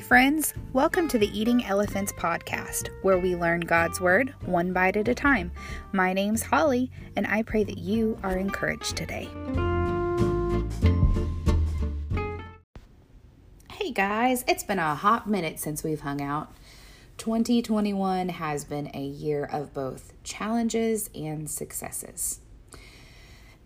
friends. Welcome to the Eating Elephants podcast, where we learn God's Word one bite at a time. My name's Holly, and I pray that you are encouraged today. Hey guys, it's been a hot minute since we've hung out. 2021 has been a year of both challenges and successes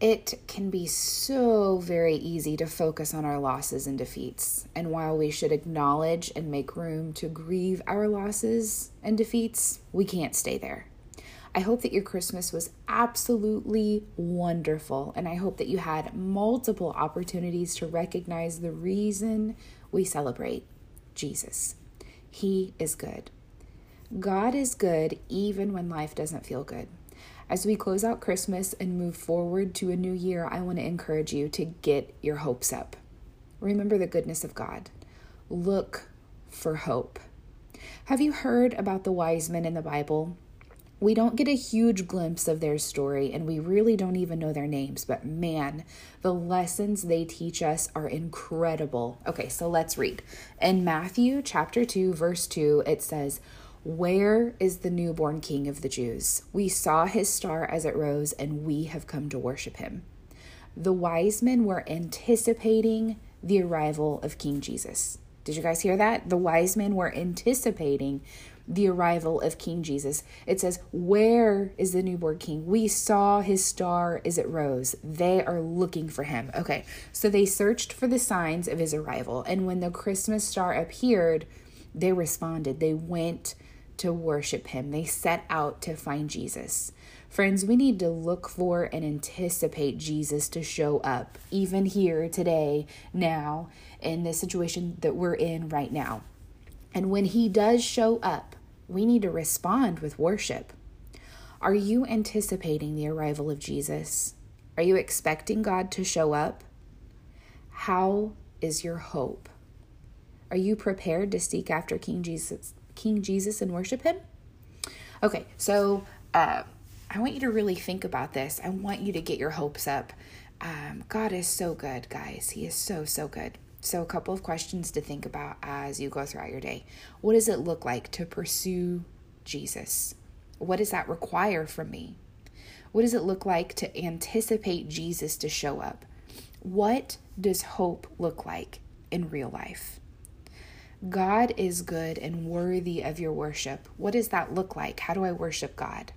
it can be so very easy to focus on our losses and defeats. And while we should acknowledge and make room to grieve our losses and defeats, we can't stay there. I hope that your Christmas was absolutely wonderful, and I hope that you had multiple opportunities to recognize the reason we celebrate Jesus. He is good. God is good even when life doesn't feel good. As we close out Christmas and move forward to a new year, I want to encourage you to get your hopes up. Remember the goodness of God. Look for hope. Have you heard about the wise men in the Bible? We don't get a huge glimpse of their story and we really don't even know their names, but man, the lessons they teach us are incredible. Okay, so let's read. In Matthew chapter 2, verse 2, it says, where is the newborn king of the Jews? We saw his star as it rose, and we have come to worship him. The wise men were anticipating the arrival of King Jesus. Did you guys hear that? The wise men were anticipating the arrival of King Jesus. It says, Where is the newborn king? We saw his star as it rose. They are looking for him. Okay, so they searched for the signs of his arrival. And when the Christmas star appeared, they responded. They went to worship Him, they set out to find Jesus. Friends, we need to look for and anticipate Jesus to show up, even here today, now, in the situation that we're in right now. And when He does show up, we need to respond with worship. Are you anticipating the arrival of Jesus? Are you expecting God to show up? How is your hope? Are you prepared to seek after King Jesus King Jesus and worship him? Okay, so uh, I want you to really think about this. I want you to get your hopes up. Um, God is so good, guys. He is so, so good. So, a couple of questions to think about as you go throughout your day. What does it look like to pursue Jesus? What does that require from me? What does it look like to anticipate Jesus to show up? What does hope look like in real life? God is good and worthy of your worship. What does that look like? How do I worship God?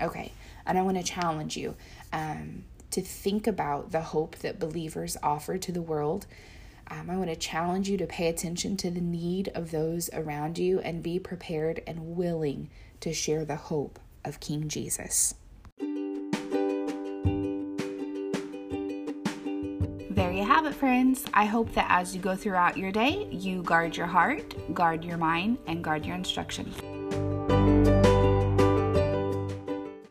Okay, and I want to challenge you um, to think about the hope that believers offer to the world. Um, I want to challenge you to pay attention to the need of those around you and be prepared and willing to share the hope of King Jesus. There you have it, friends. I hope that as you go throughout your day, you guard your heart, guard your mind, and guard your instructions.